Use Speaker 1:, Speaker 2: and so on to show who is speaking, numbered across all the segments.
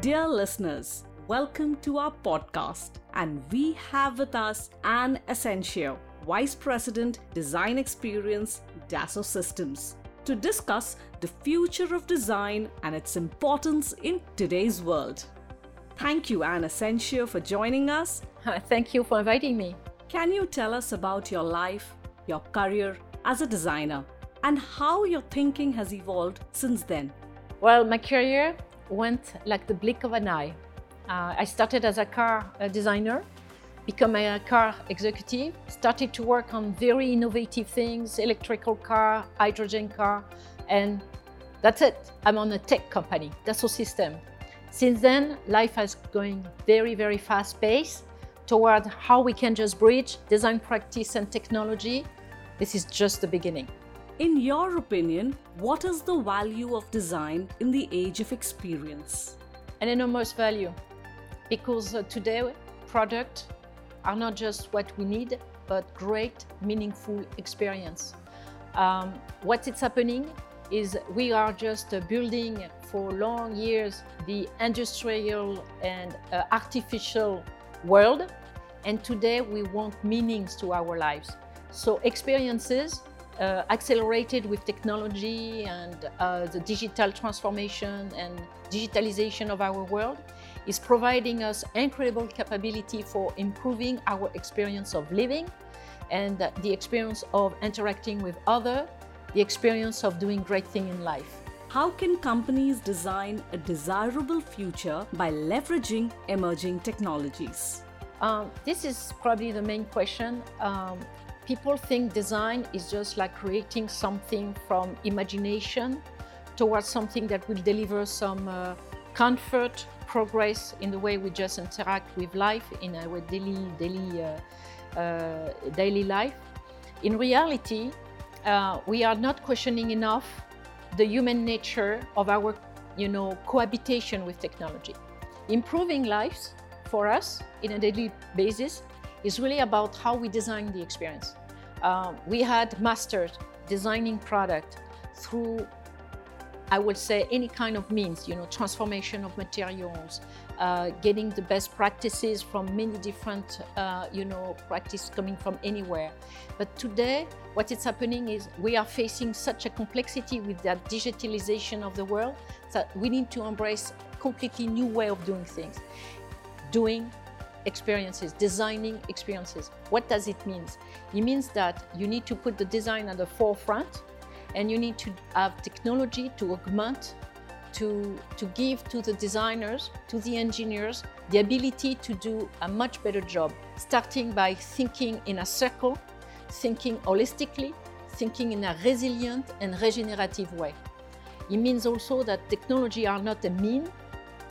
Speaker 1: Dear listeners, welcome to our podcast. And we have with us Anne Asensio, Vice President, Design Experience, Dassault Systèmes, to discuss the future of design and its importance in today's world. Thank you, Anne Asensio, for joining us.
Speaker 2: Thank you for inviting me.
Speaker 1: Can you tell us about your life, your career as a designer, and how your thinking has evolved since then?
Speaker 2: Well, my career went like the blink of an eye. Uh, I started as a car designer, become a car executive, started to work on very innovative things, electrical car, hydrogen car, and that's it. I'm on a tech company, Dassault System. Since then, life has going very, very fast pace toward how we can just bridge design practice and technology. This is just the beginning.
Speaker 1: In your opinion, what is the value of design in the age of experience?
Speaker 2: An enormous value because uh, today products are not just what we need, but great, meaningful experience. Um, what is happening is we are just uh, building for long years the industrial and uh, artificial world, and today we want meanings to our lives. So experiences uh, accelerated with technology and uh, the digital transformation and digitalization of our world is providing us incredible capability for improving our experience of living and the experience of interacting with other, the experience of doing great things in life.
Speaker 1: How can companies design a desirable future by leveraging emerging technologies?
Speaker 2: Um, this is probably the main question. Um, people think design is just like creating something from imagination towards something that will deliver some uh, comfort, progress in the way we just interact with life in our daily daily uh, uh, daily life. In reality, uh, we are not questioning enough the human nature of our, you know, cohabitation with technology. Improving lives for us in a daily basis is really about how we design the experience. Um, we had mastered designing product through I would say any kind of means, you know, transformation of materials, uh, getting the best practices from many different, uh, you know, practice coming from anywhere. But today, what is happening is we are facing such a complexity with that digitalization of the world that we need to embrace completely new way of doing things. Doing experiences, designing experiences. What does it mean? It means that you need to put the design at the forefront and you need to have technology to augment, to, to give to the designers, to the engineers, the ability to do a much better job, starting by thinking in a circle, thinking holistically, thinking in a resilient and regenerative way. It means also that technology are not a mean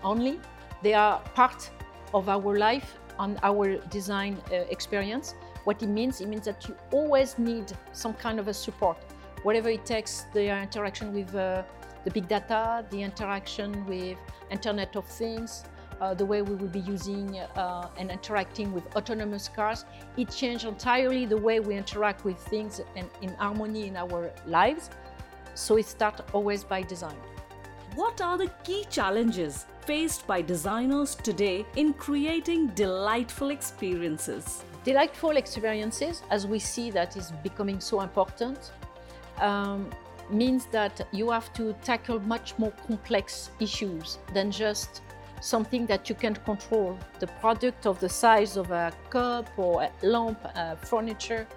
Speaker 2: only, they are part of our life and our design uh, experience. What it means, it means that you always need some kind of a support, whatever it takes, the interaction with uh, the big data, the interaction with Internet of Things, uh, the way we will be using uh, and interacting with autonomous cars. It changed entirely the way we interact with things and in harmony in our lives. So it starts always by design.
Speaker 1: What are the key challenges faced by designers today in creating delightful experiences?
Speaker 2: Delightful experiences, as we see that is becoming so important, um, means that you have to tackle much more complex issues than just something that you can control. The product of the size of a cup or a lamp, uh, furniture.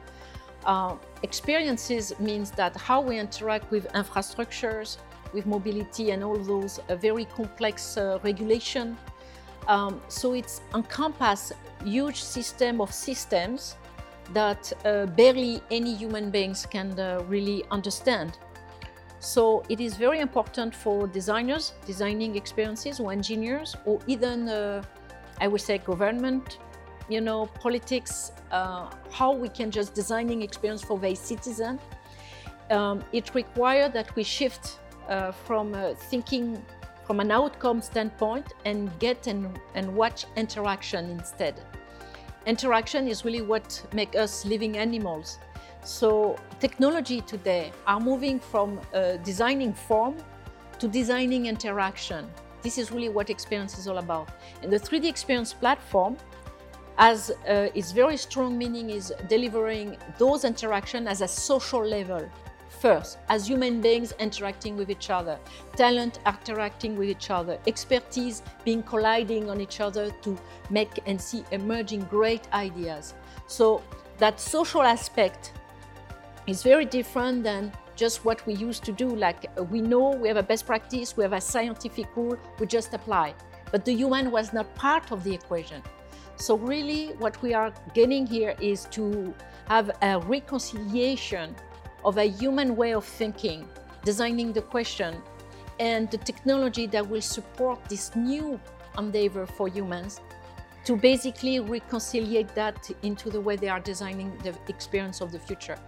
Speaker 2: Uh, experiences means that how we interact with infrastructures, with mobility and all those very complex uh, regulation. Um, so it's encompass huge system of systems that uh, barely any human beings can uh, really understand. So it is very important for designers, designing experiences, or engineers, or even, uh, I would say, government, you know, politics, uh, how we can just designing experience for the citizen. Um, it requires that we shift uh, from uh, thinking from an outcome standpoint and get and, and watch interaction instead. Interaction is really what makes us living animals. So technology today are moving from uh, designing form to designing interaction. This is really what experience is all about. And the 3D experience platform has uh, its very strong meaning is delivering those interactions as a social level first, as human beings interacting with each other, talent interacting with each other, expertise being colliding on each other to make and see emerging great ideas. So that social aspect is very different than just what we used to do. Like uh, we know we have a best practice, we have a scientific rule, we just apply. But the human was not part of the equation. So really what we are getting here is to have a reconciliation of a human way of thinking, designing the question, and the technology that will support this new endeavor for humans to basically reconcile that into the way they are designing the experience of the future,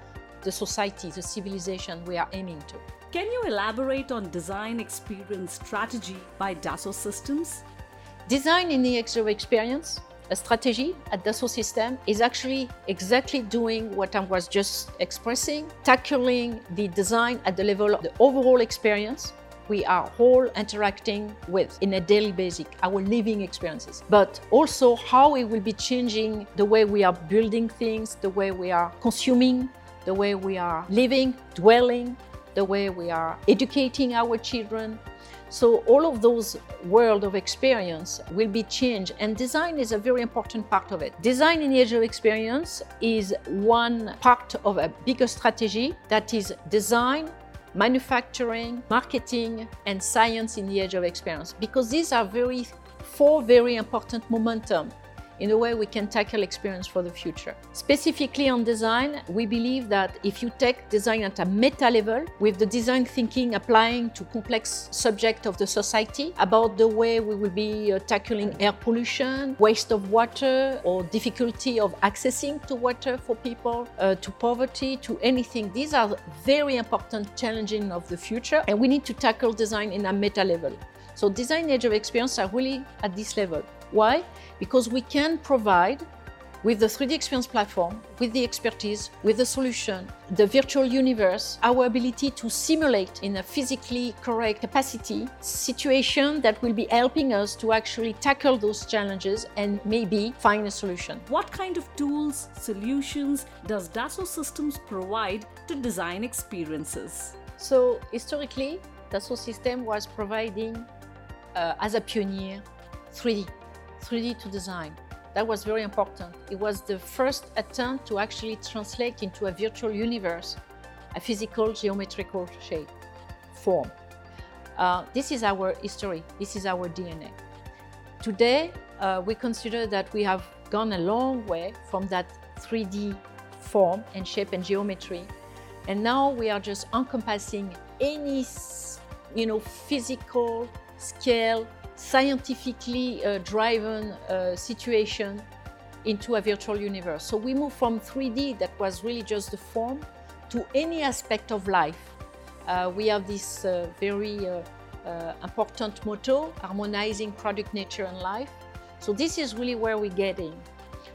Speaker 2: the society, the civilization we are aiming to.
Speaker 1: Can you elaborate on design experience strategy by Dassault Systèmes?
Speaker 2: Design in the X-ray experience strategy at Dassault System is actually exactly doing what I was just expressing, tackling the design at the level of the overall experience we are all interacting with in a daily basis, our living experiences, but also how it will be changing the way we are building things, the way we are consuming, the way we are living, dwelling, the way we are educating our children, so all of those world of experience will be changed and design is a very important part of it. Design in the age of experience is one part of a bigger strategy that is design, manufacturing, marketing and science in the age of experience because these are very four very important momentum in a way we can tackle experience for the future. Specifically on design, we believe that if you take design at a meta level, with the design thinking applying to complex subject of the society about the way we will be uh, tackling air pollution, waste of water, or difficulty of accessing to water for people, uh, to poverty, to anything. These are very important challenges of the future, and we need to tackle design in a meta level. So design age of experience are really at this level. Why? Because we can provide with the 3D Experience platform, with the expertise, with the solution, the virtual universe, our ability to simulate in a physically correct capacity situation that will be helping us to actually tackle those challenges and maybe find a solution.
Speaker 1: What kind of tools, solutions does Dassault Systèmes provide to design experiences?
Speaker 2: So historically, Dassault System was providing uh, as a pioneer 3D 3D to design. That was very important. It was the first attempt to actually translate into a virtual universe a physical geometrical shape, form. Uh, this is our history, this is our DNA. Today, uh, we consider that we have gone a long way from that 3D form and shape and geometry. And now we are just encompassing any you know, physical scale scientifically uh, driven uh, situation into a virtual universe. So we move from 3D, that was really just the form, to any aspect of life. Uh, we have this uh, very uh, uh, important motto, harmonizing product, nature, and life. So this is really where we're getting.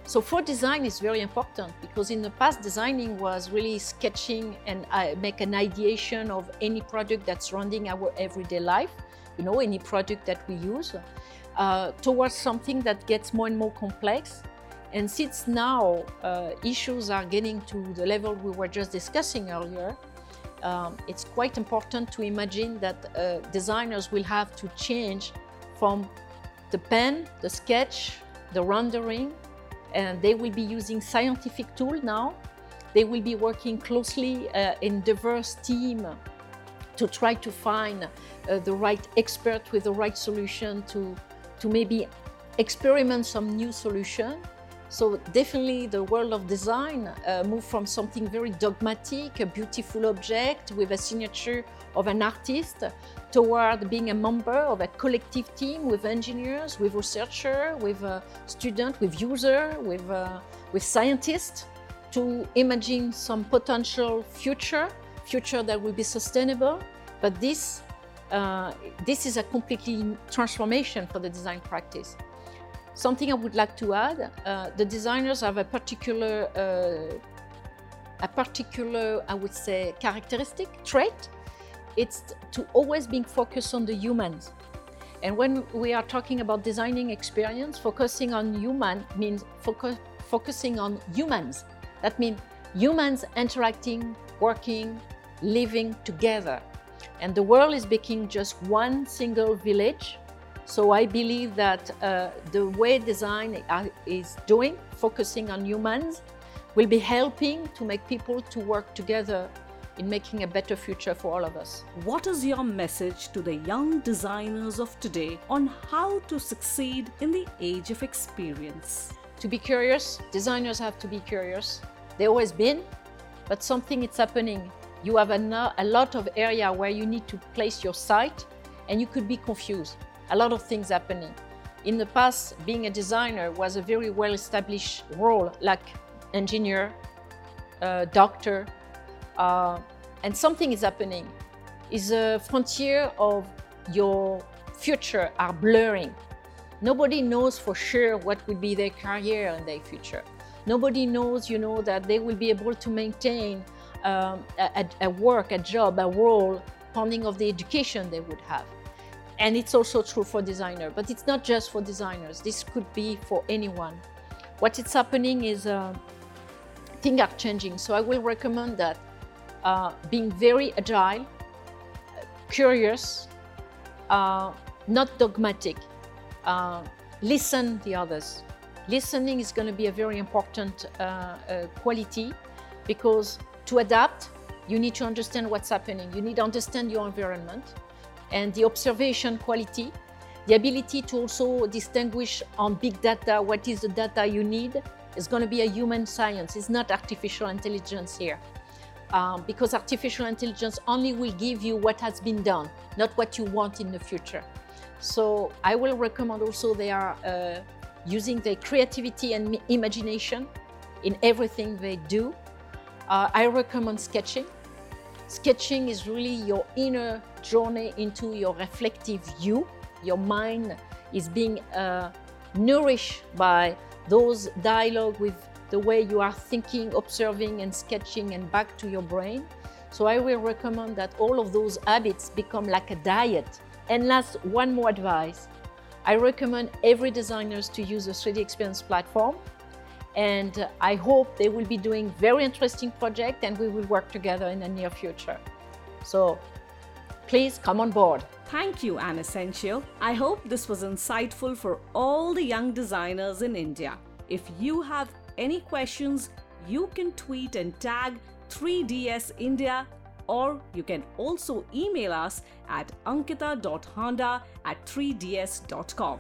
Speaker 2: So for design is very important because in the past designing was really sketching and make an ideation of any product that's surrounding our everyday life you know, any product that we use, uh, towards something that gets more and more complex. And since now uh, issues are getting to the level we were just discussing earlier, um, it's quite important to imagine that uh, designers will have to change from the pen, the sketch, the rendering, and they will be using scientific tool now. They will be working closely uh, in diverse team to try to find uh, the right expert with the right solution to, to maybe experiment some new solution. So definitely the world of design uh, moved from something very dogmatic, a beautiful object with a signature of an artist, toward being a member of a collective team with engineers, with researchers, with student, with user, with, uh, with scientists, to imagine some potential future future that will be sustainable. But this, uh, this is a completely transformation for the design practice. Something I would like to add, uh, the designers have a particular, uh, a particular, I would say, characteristic, trait. It's to always being focused on the humans. And when we are talking about designing experience, focusing on human means focus, focusing on humans. That means humans interacting, working, living together. And the world is becoming just one single village. So I believe that uh, the way design is doing, focusing on humans, will be helping to make people to work together in making a better future for all of us.
Speaker 1: What is your message to the young designers of today on how to succeed in the age of experience?
Speaker 2: To be curious, designers have to be curious. They always been, but something is happening. You have a, a lot of area where you need to place your site and you could be confused. A lot of things happening. In the past, being a designer was a very well established role like engineer, uh, doctor, uh, and something is happening. Is the frontier of your future are blurring. Nobody knows for sure what will be their career and their future. Nobody knows, you know, that they will be able to maintain um, a, a, work, a job, a role, depending of the education they would have. And it's also true for designer but it's not just for designers. This could be for anyone. What is happening is uh, things are changing. So I will recommend that uh, being very agile, curious, uh, not dogmatic. Uh, listen the others. Listening is going to be a very important uh, uh, quality because to adapt, you need to understand what's happening. You need to understand your environment and the observation quality, the ability to also distinguish on big data what is the data you need is going to be a human science. It's not artificial intelligence here um, because artificial intelligence only will give you what has been done, not what you want in the future. So I will recommend also they are uh, using their creativity and imagination in everything they do. Uh, I recommend sketching. Sketching is really your inner journey into your reflective you. Your mind is being uh, nourished by those dialogue with the way you are thinking, observing, and sketching, and back to your brain. So I will recommend that all of those habits become like a diet. And last, one more advice. I recommend every designers to use the 3D Experience platform. And I hope they will be doing very interesting project and we will work together in the near future. So please come on board.
Speaker 1: Thank you, Anne. I hope this was insightful for all the young designers in India. If you have any questions, you can tweet and tag 3ds India or you can also email us at ankita.handa at 3ds.com.